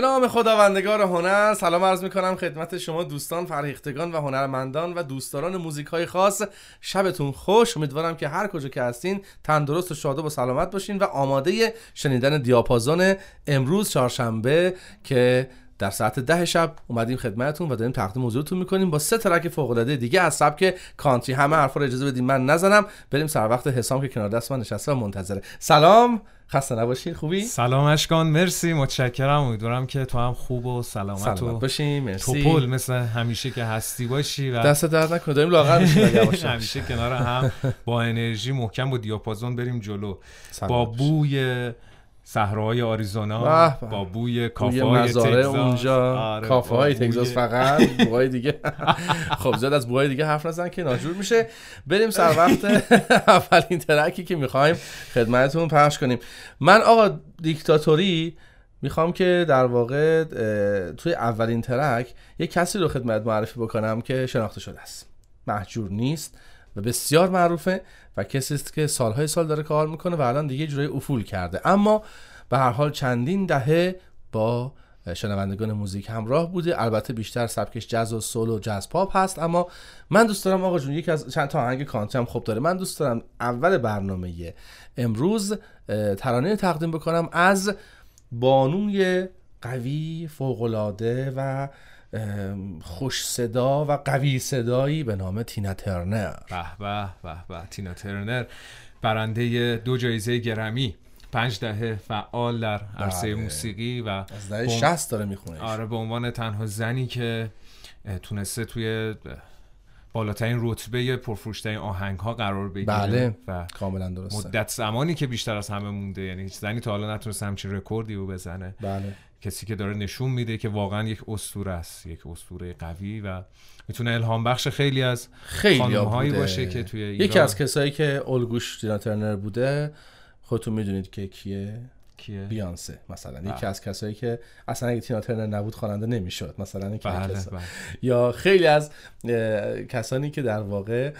به نام خداوندگار هنر سلام عرض می کنم خدمت شما دوستان فرهیختگان و هنرمندان و دوستداران موزیک های خاص. شبتون خوش. امیدوارم که هر کجا که هستین تندرست و شاد و سلامت باشین و آماده شنیدن دیاپازون امروز چهارشنبه که در ساعت ده شب اومدیم خدمتتون و داریم تقدیم حضورتون می‌کنیم با سه ترک فوق العاده دیگه از سبک کانتری همه حرفا رو اجازه بدیم من نزنم. بریم سر وقت حسام که کنار دست من نشسته و منتظره. سلام. خسته نباشین خوبی سلام اشکان مرسی متشکرم امیدوارم که تو هم خوب و سلامت, سلامت و باشین مرسی توپل مثل همیشه که هستی باشی و دست درد نکنه داریم لاغر. همیشه کنار هم با انرژی محکم و دیاپازون بریم جلو با. بوی صحراهای آریزونا. با بوی بوی کافه های مزارع تگزاس. اونجا. آره، کافه های تگزاس فقط. بوهای دیگه. خب زیاد از بوهای دیگه حرف نزن که ناجور میشه. بریم سر وقت اولین ترکی که می‌خوایم خدمتتون پخش کنیم. من آقا دیکتاتوری می‌خوام که در واقع توی اولین ترک یه کسی رو خدمت معرفی بکنم که شناخته شده است. محجور نیست و بسیار معروفه و کسی است که سالهای سال داره کار می‌کنه و الان دیگه جورای افول کرده. اما به هر حال چندین دهه با شنوندگان موزیک همراه بوده. البته بیشتر سبکش جاز و سول و جاز پاپ هست اما من دوست دارم آقا جون یکی از چند تا آهنگ کانتی هم خوب داره. من دوست دارم اول برنامه امروز ترانه تقدیم بکنم از بانوی قوی فوقالعاده و خوش صدا و قوی صدایی به نام تینا ترنر. به به به تینا ترنر برنده دو جایزه گرمی. پنج دهه فعال در عرصه بله. موسیقی و از دهه بم- 60 داره می‌خونه آره به عنوان تنها زنی که تونسته توی بالاترین رتبه پرفروشترین آهنگ ها قرار بگیره بله. و کاملا درسته مدت زمانی که بیشتر از همه مونده یعنی هیچ زنی تا حالا نتونسته همچین رکوردی رو بزنه بله کسی که داره نشون میده که واقعا یک اسطوره است یک اسطوره قوی و می‌تونه الهام بخش خیلی از خیلی بوده. باشه که توی ایران یکی از کسایی که الگوش تینا ترنر بوده خودتون می‌دونید که کیه؟ کیه؟ بیانسه مثلا. بله. یکی از کسایی که اصلا اگه تینا ترنر نبود خواننده نمی‌شد. مثلا بله کسا- بله. یا خیلی از کسانی که در واقع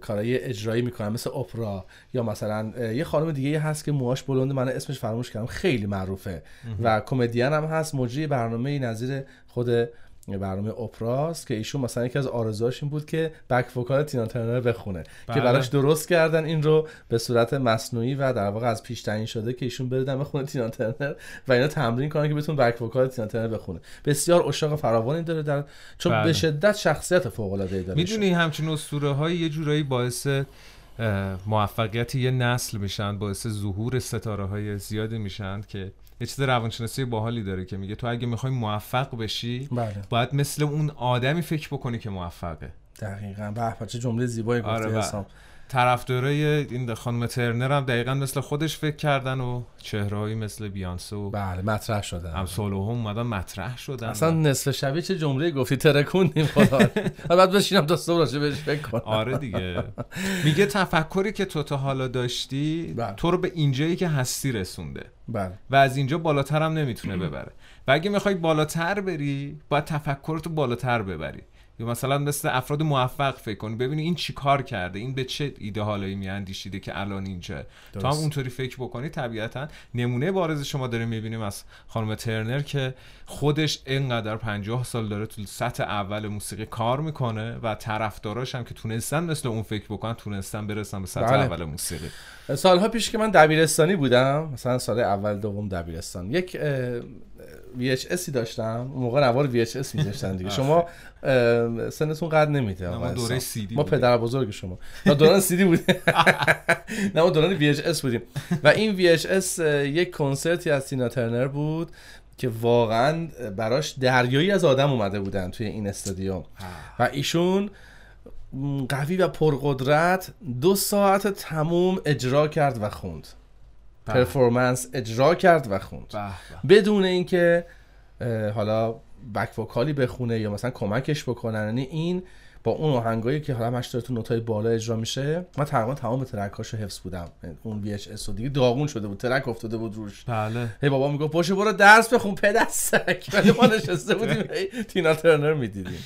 کارهای اجرایی می‌کنن مثل اپرا یا مثلا یه خانم دیگه هست که موهاش بلنده من اسمش فراموش کردم خیلی معروفه. و کمدین هم هست مجری برنامه نظیر خود برنامه اپراست که ایشون مثلا یکی از آرزوهاش این بود که بک وکال تینا ترنر بخونه که بله. براش درست کردن این رو به صورت مصنوعی و در واقع از پیش تعیین شده که ایشون بره دم خونه تینا ترنر و اینا تمرین کنن که بتون بک وکال تینا ترنر بخونه بسیار اشاق فراوانی داره در چون بله. به شدت شخصیت فوق العاده داره می‌دونی همچین اسطوره های یه جورایی باعث موفقیت یه نسل میشن باعث ظهور ستاره های زیادی میشن که یه چیز روانشناسی باحالی داره که میگه تو اگه می‌خوای موفق بشی بله. باید مثل اون آدمی فکر بکنی که موفقه. دقیقاً. به چه جمله زیبایی گفتی آره، و- حسام. طرفدارای این خانم ترنر هم دقیقا مثل خودش فکر کردن و چهرهایی مثل بیانسه و بله مطرح شدن. امثال هم اومدن مطرح شدن. اصلا نصف شبیه چه جمله گفتی؟ ترکوندیم خدا. بعد بشینم تا صبح بهش فکر کنم. آره دیگه. میگه تفکری که تو تا حالا داشتی بله. تو رو به اینجایی که هستی رسونده. بله. و از اینجا بالاتر هم نمی‌تونه ببره. و اگه می‌خوای بالاتر بری باید تفکرتو بالاتر ببری. یا مثلا مثل افراد موفق فکر کنی ببینی این چی کار کرده این به چه ایده حالایی میاندیشیده که الان اینجا تو هم درست. اونطوری فکر بکنی طبیعتا نمونه بارز شما داره می‌بینیم از خانم ترنر که خودش اینقدر 50 سال داره تو سطح اول موسیقی کار می‌کنه و طرفداراش هم که تونستن مثل اون فکر بکنن تونستن برسن به سطح بله. اول موسیقی سالها پیش که من دبیرستانی بودم مثلا سال اول دوم دبیرستان یک اه، VHSی داشتم. اون موقع نوار VHS میذاشتن دیگه. شما سنتون قد نمیده. ما دوره. CD ما. پدر بزرگ شما. ما دوران CD بودیم. نه ما دوران VHS بودیم. و این VHS یک کنسرتی از تینا ترنر بود که واقعا براش دریایی از آدم اومده بودن توی این استادیوم. و ایشون قوی و پرقدرت دو ساعت تموم اجرا کرد و خوند. پرفورمنس اجرا کرد و خوند. به به. بدون اینکه حالا بک وکالی بخونه یا مثلا کمکش بکنن یعنی این با اون آهنگایی که حالا همش تو نوتای بالا اجرا میشه من تقریبا تمام ترکاشو حفظ بودم. اون VHS و دیگه داغون شده بود ترک افتاده بود روش. بله. هی بابا می‌گفت باشه برو درس بخون پدستک ولی ما نشسته بودیم تینا ترنر می‌دیدیم.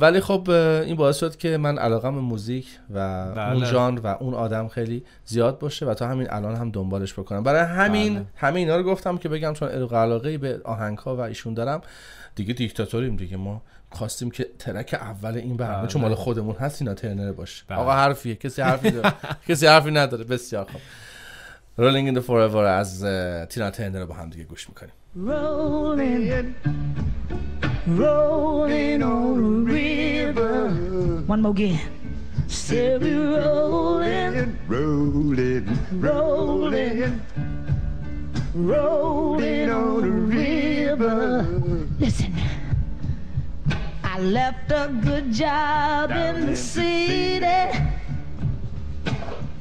ولی خب این باعث شد که من علاقم به موزیک و بله. اون ژانر و اون آدم خیلی زیاد باشه و تا همین الان هم دنبالش بکنم. برای همین بله. همه اینا رو گفتم که بگم چون علاقه علاقه به آهنگ ها و ایشون دارم دیگه دیکتاتوریم دیگه. ما خواستیم که ترک اول این برنامه بله. چون مال خودمون هست اینا ترنر باشه. بله. آقا حرفیه. کسی حرفی داره. کسی حرفی نداره. بسیار خوب. رولینگ این the forever از تینا ترنر رو با هم دیگه گوش می‌کنیم. Rolling, on the river. One more again. Still be rolling, rolling, rolling, rolling. on the river. Listen, I left a good job in the city,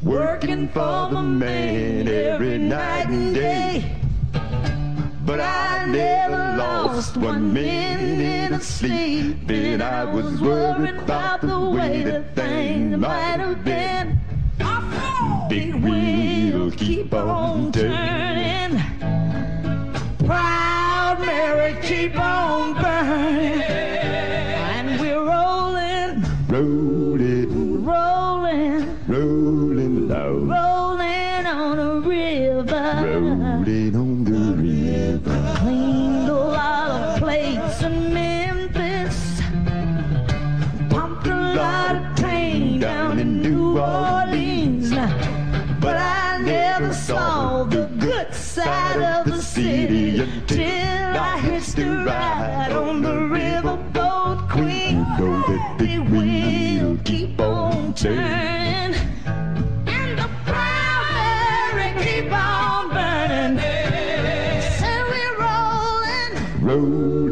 working for the man every night and day. But I never lost one minute of sleep, and I was worried about the way that things might have been. Big wheel keep on turning. Proud Mary keep on burning, keep on burning. So we're rolling, Rolling,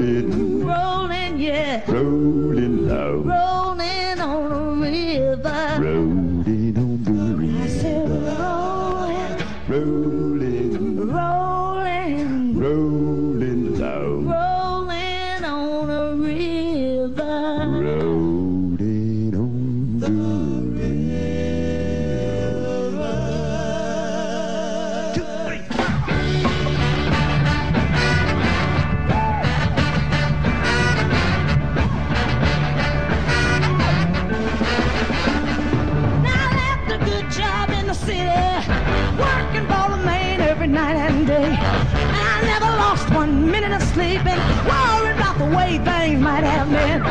sleeping, worried about the way things might have been.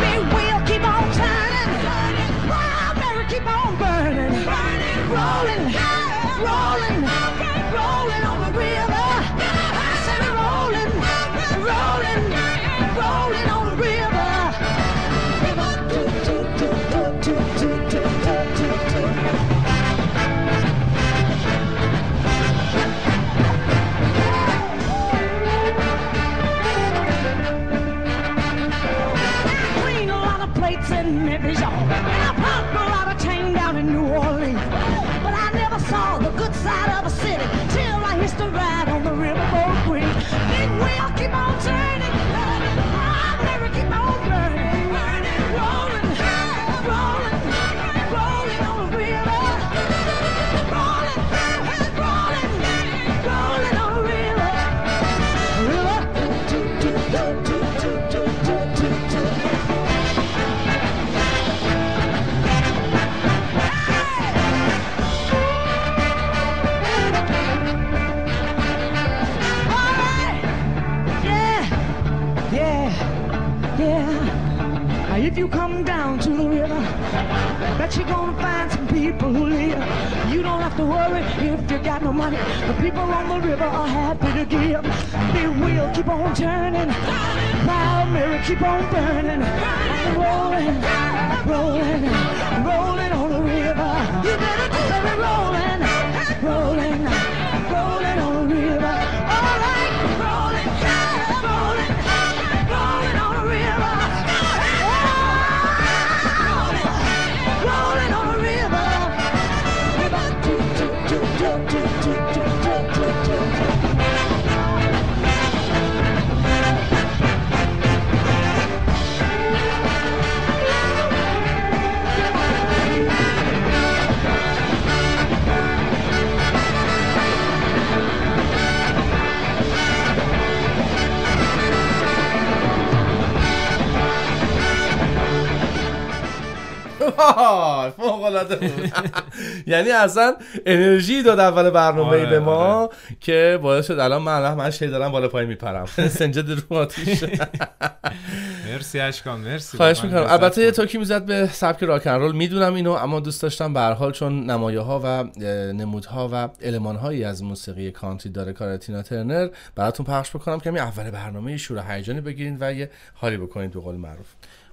Big keep on turning, proud Mary keep on burning, rolling, rolling, rolling on the river. You better keep rolling, rolling, وای فوق العاده بود. یعنی اصلا انرژی داد اول برنامه آره، به ما که باعث شد الان من من شی دارم بالا پای میپرم. سنجد رو آتیش. مرسی اشکان مرسی. خواهش می‌کنم. البته یه. توکی می‌زد به سبک راک ان رول می‌دونم اینو اما دوست داشتم به هر حال چون نمایه ها و نمودها و المان هایی از موسیقی کانتری داره کار تینا ترنر براتون پخش بکنم که همین اول برنامه شور هیجانی بگیرین و یه حالی بکنید به قول معروف.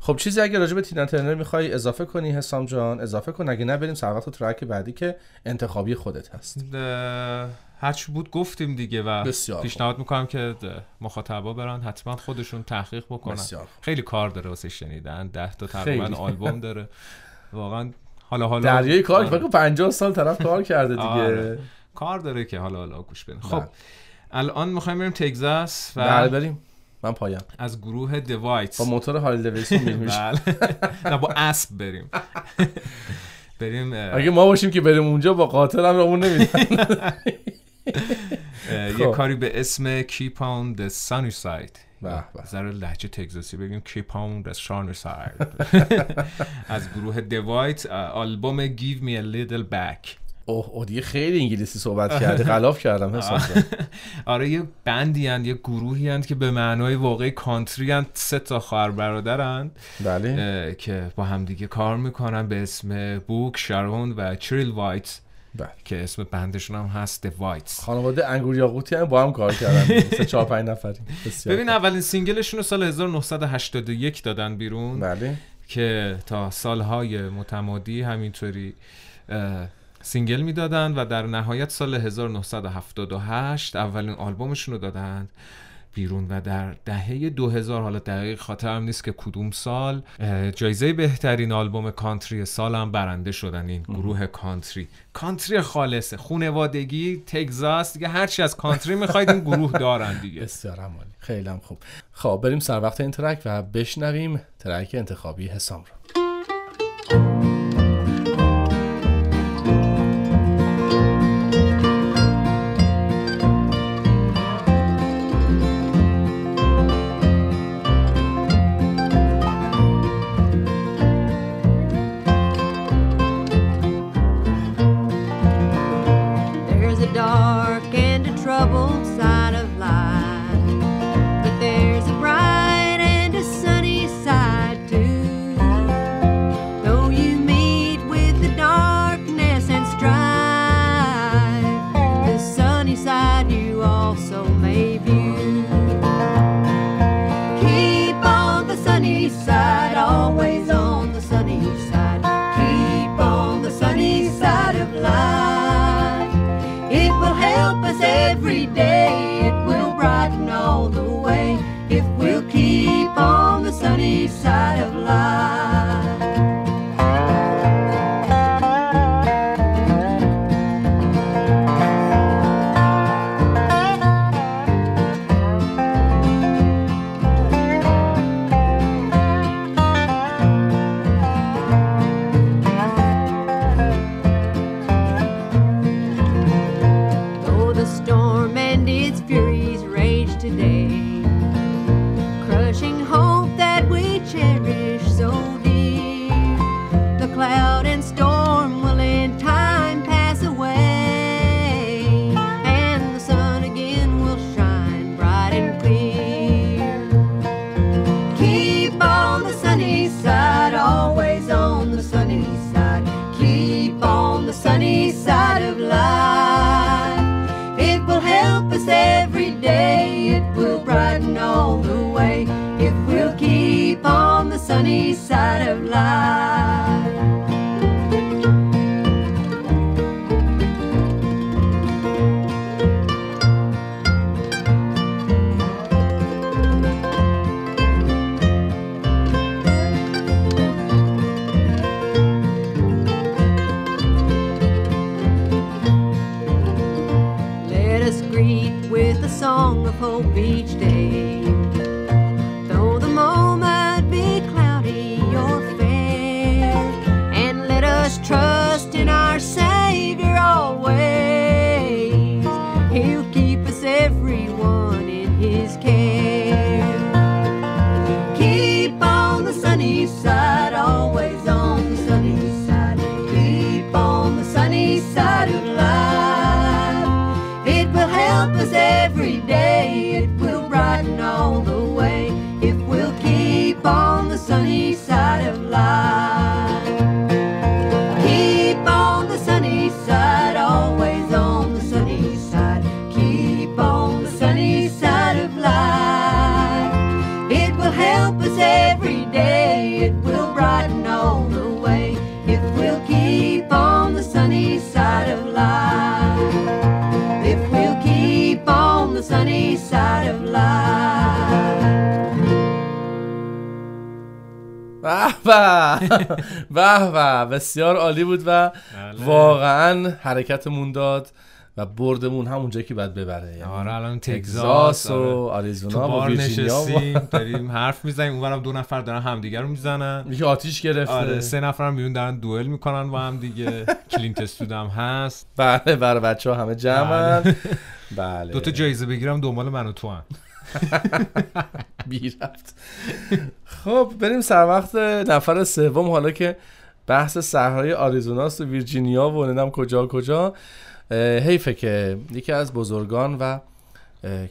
خب چیزی اگه راجع به تینا ترنر می‌خوای اضافه کنی حسام جان اضافه کن اگه نه بریم سر وقت ترک بعدی که انتخابی خودت هست هرچی بود گفتیم دیگه و. پیشنهاد می‌کنم که مخاطبا برن حتما خودشون تحقیق بکنن بسیار. خیلی کار داره واسه شنیدن ده تا. تقریبا آلبوم داره واقعا حالا حالا دریای کار آره. فکر 50 سال طرف کار کرده دیگه آره. کار داره که حالا حالا گوش بدین خب بله. الان می‌خوایم بریم تگزاس و بله بریم من پایم. از گروه دوایتس با موتور هارلی دیویدسون میریم. بله. نه با اسب بریم. بریم اگه ما باشیم که بریم اونجا با قاتل هم اون نمیدن اه، خب. یه کاری به اسم Keep on the Sunny Side. ذره لحجه تگزاسی بگیم. Keep on the Sunny Side. از گروه دوایت آلبوم Give me a little back. اوه اوه دیگه خیلی انگلیسی صحبت کردی. غلاف کردم حسام. آره یه band ی هند یه گروهی هند که به معنای واقعی کانتری هند سه تا خواهر برادرند بله. که با همدیگه کار می‌کنن به اسم باک شارون و چریل وایت بله. که اسم band شون هم هست The Whites. خانواده انگور یاقوتی هم با هم کار کردن. سه چهار پنج نفری ببین اولین single شون رو سال 1981 دادن بیرون. بله. که تا سالهای متمادی همینطوری single می‌دادن و در نهایت سال 1978 اولین آلبومشون رو دادن بیرون و در دهه 2000 حالا دقیق خاطرم نیست که کدوم سال جایزه بهترین آلبوم country سال هم برنده شدن این گروه country. country خالصه خونوادگی تگزاس دیگه هرچی از country می‌خواید این گروه دارن دیگه. بسیار خیلی هم خوب. خب بریم سر وقت این track و بشنویم track انتخابی حسام رو. Every day. It will brighten all the way if we'll keep on the sunny side of life. hope Beach Day. به به. بسیار عالی بود و بله. واقعا حرکتمون داد و بردمون همونجا که باید ببره. یعنی آره الان تگزاس و آریزونا و ویرجینیا داریم حرف می‌زنیم. اونورم دو نفر دارن همدیگه رو می‌زنن. یکی آتیش گرفته. آره سه نفرم بیرون دارن دوئل می‌کنن با هم دیگه. کلینت استود هم هست. بله برای بچه ها همه جمعن. بله. دو تا جایزه بگیرم دنبال من و تو هم. بی رفت خب بریم سر وقت نفر سوم. حالا که بحث صحرای آریزوناست و ویرجینیا و نمی‌دونم کجا کجا حیفه که یکی از بزرگان و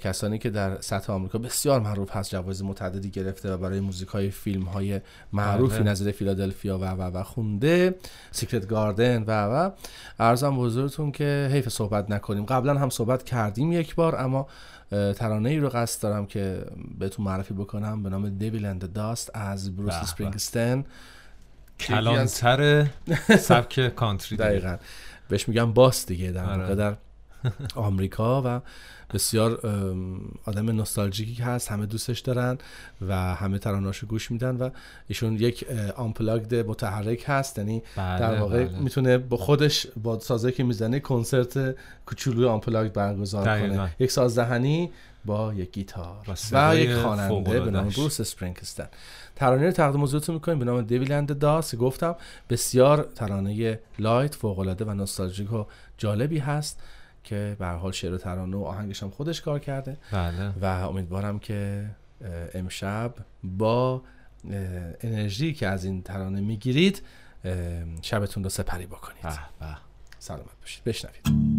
کسانی که در سطح آمریکا بسیار معروف هست جوایز متعددی گرفته و برای موزیک های فیلم های معروفی بله. نظیر فیلادلفیا و و و خونده. Secret Garden و و. عرضم به حضورتون که حیف صحبت نکنیم. قبلا هم صحبت کردیم یک بار اما ترانه ای رو قصد دارم که بهتون معرفی بکنم به نام Devils and Dust از بروس. اسپرینگستین. کانتری سبک country. دقیقا بهش میگم Boss دیگه در آره. در آمریکا و بسیار آدم نوستالژیکی هست همه دوستش دارن و همه تراناشو گوش میدن و ایشون یک unplugged متحرک هست یعنی بله، در واقع بله. می‌تونه با خودش با سازه که می‌زنه کنسرت کوچولوی unplugged برگزار دقیقاً. کنه یک ساز دهنی با یک گیتار و یک خواننده به نام. بروس اسپرینگستین ترانه رو تقدیم حضورتون می‌کنیم به نام Devils and Dust گفتم بسیار ترانه light فوق‌العاده و نوستالژیک و جالبی هست که به هر حال شعر و ترانه و آهنگش هم خودش کار کرده. بله. و امیدوارم که امشب با انرژی که از این ترانه می‌گیرید شبتون رو سپری بکنید. به به. سلامت باشید. بشنوید.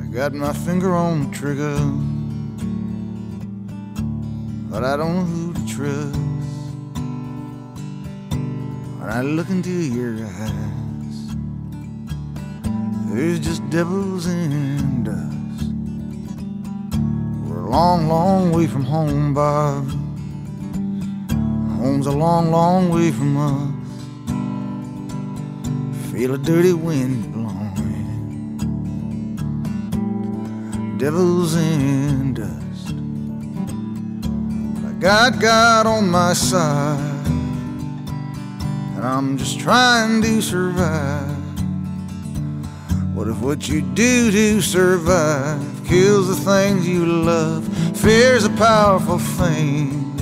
I got my finger on the trigger, but I don't know who to trust. I look into your eyes, there's just devils and dust. We're a long, long way from home, Bob. Home's a long, long way from us. Feel a dirty wind blowing devils and dust. I got God on my side, I'm just trying to survive. What if what you do to survive kills the things you love? Fear's a powerful thing,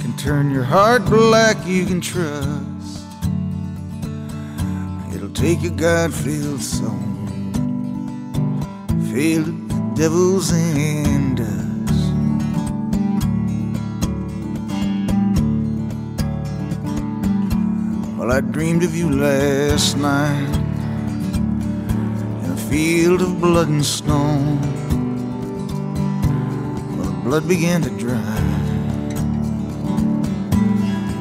can turn your heart black. You can trust. It'll take a God-filled soul filled with devils and Well, I dreamed of you last night in a field of blood and stone. Well, the blood began to dry,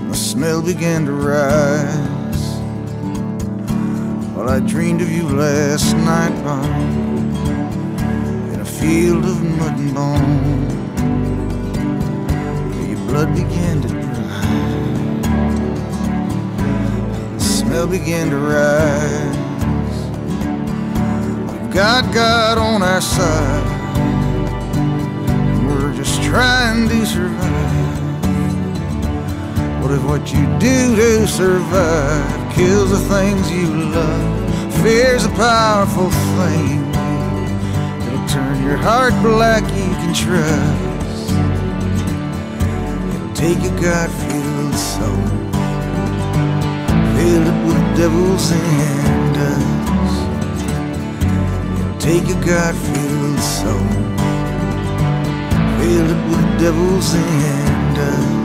the smell began to rise. Well, I dreamed of you last night, Bob in a field of mud and bone. Your blood began to dry, the smell to rise. We've got God on our side, and we're just trying to survive. What if what you do to survive kills the things you love? Fear's a powerful thing. It'll turn your heart black, you can trust. It'll take a God-filled soul, filled with devil's handles and take a God-filled soul filled with devil's and handles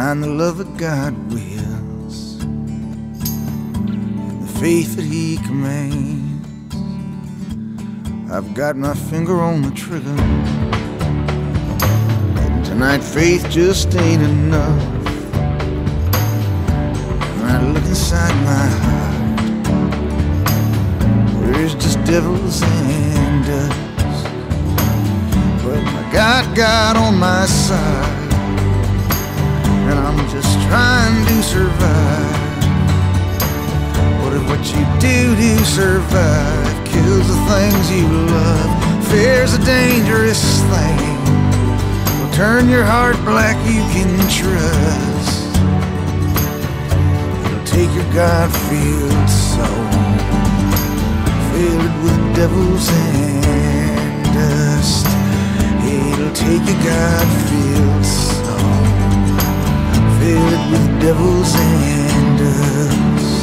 find the love that God wills, the faith that He commands. I've got my finger on the trigger. And tonight faith just ain't enough. When I look inside my heart, there's just devils and dust. But I got God on my side, and I'm just trying to survive. What if what you do to survive kills the things you love? Fear's a dangerous thing. Will turn your heart black, you can trust. It'll take your God-filled soul, fill it with devils and dust. Take your God-filled soul, fill it with devils and dust.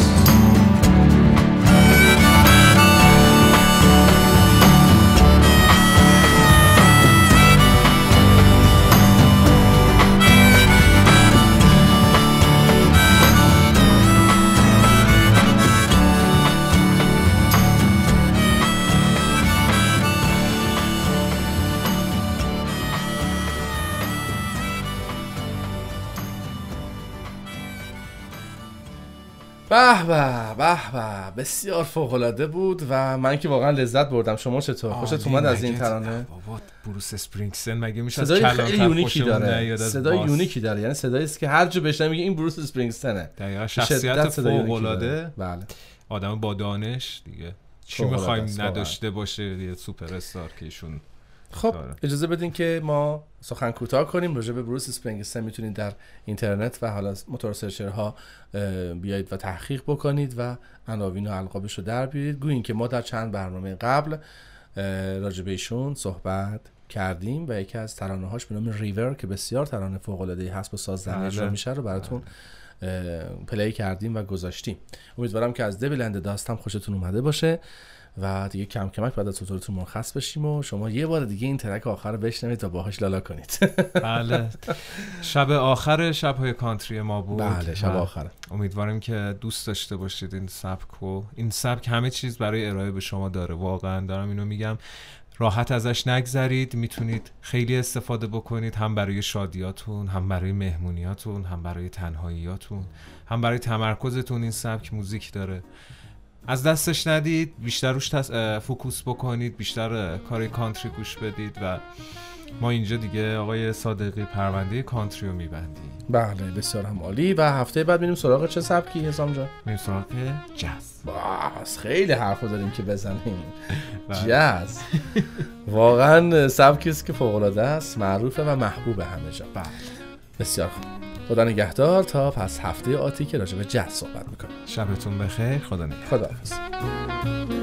به به به به. بسیار فوق العاده بود و من که واقعا لذت بردم. شما چطور؟ خوشت اومد از این ترانه؟ بابا بروس اسپرینگستین مگه میشه صدای خیلی unique ی داره. صدای Boss؟ unique ی داره. یعنی صدایی است که هر جا بشنوی میگه این بروس اسپرینگستینه دقیقا شخصیت فوق العاده. بله. آدم با دانش دیگه. چی می‌خوایم. نداشته باشه؟ یه سوپر استار که ایشون خب داره. اجازه بدین که ما سخن کوتاه کنیم راجع به بروس اسپرینگستین می‌تونید در اینترنت و حالا موتور searcher ها بیایید و تحقیق بکنید و عناوین و القابش رو در بیارید گو اینکه ما در چند برنامه قبل راجع به ایشون صحبت کردیم و یکی از ترانه هاش به نام ریور که بسیار ترانه فوق العاده ای هست با ساز زنی بله. اجرا میشه رو براتون اه، play کردیم و گذاشتیم امیدوارم که از Devils and Dust م خوشتون اومده باشه و دیگه کم کمک باید از حضورتون مرخص بشیم و شما یه بار دیگه این track آخر رو بشنوید تا باهاش لالا کنید. بله. شب آخر شبهای country ما بود بله شب آخر. امیدواریم که دوست داشته باشید این سبک و این سبک همه چیز برای ارائه به شما داره. واقعا دارم اینو میگم. راحت ازش نگذرید. می‌تونید خیلی استفاده بکنید. هم برای شادیاتون هم برای مهمونیاتون هم برای تنهاییاتون هم برای تمرکزتون. این سبک موزیک داره. از دستش ندید بیشتر روش focus بکنید بیشتر کار country گوش بدید و ما اینجا دیگه آقای صادقی پرونده کانتری رو میبندیم. بله بسیار هم عالی. و هفته بعد میریم سراغ چه سبکی حسام جان؟ میریم سراغ جاز. باز خیلی حرفا داریم که بزنیم. بله. جاز. واقعا سبکی است که فوق العاده است معروفه و محبوب همه جا. بله. بسیار خوب. خدا نگهدار تا پس هفته آتی که راجع به جاز صحبت می‌کنیم. شبتون بخیر خدا نگهدار. خداحافظ.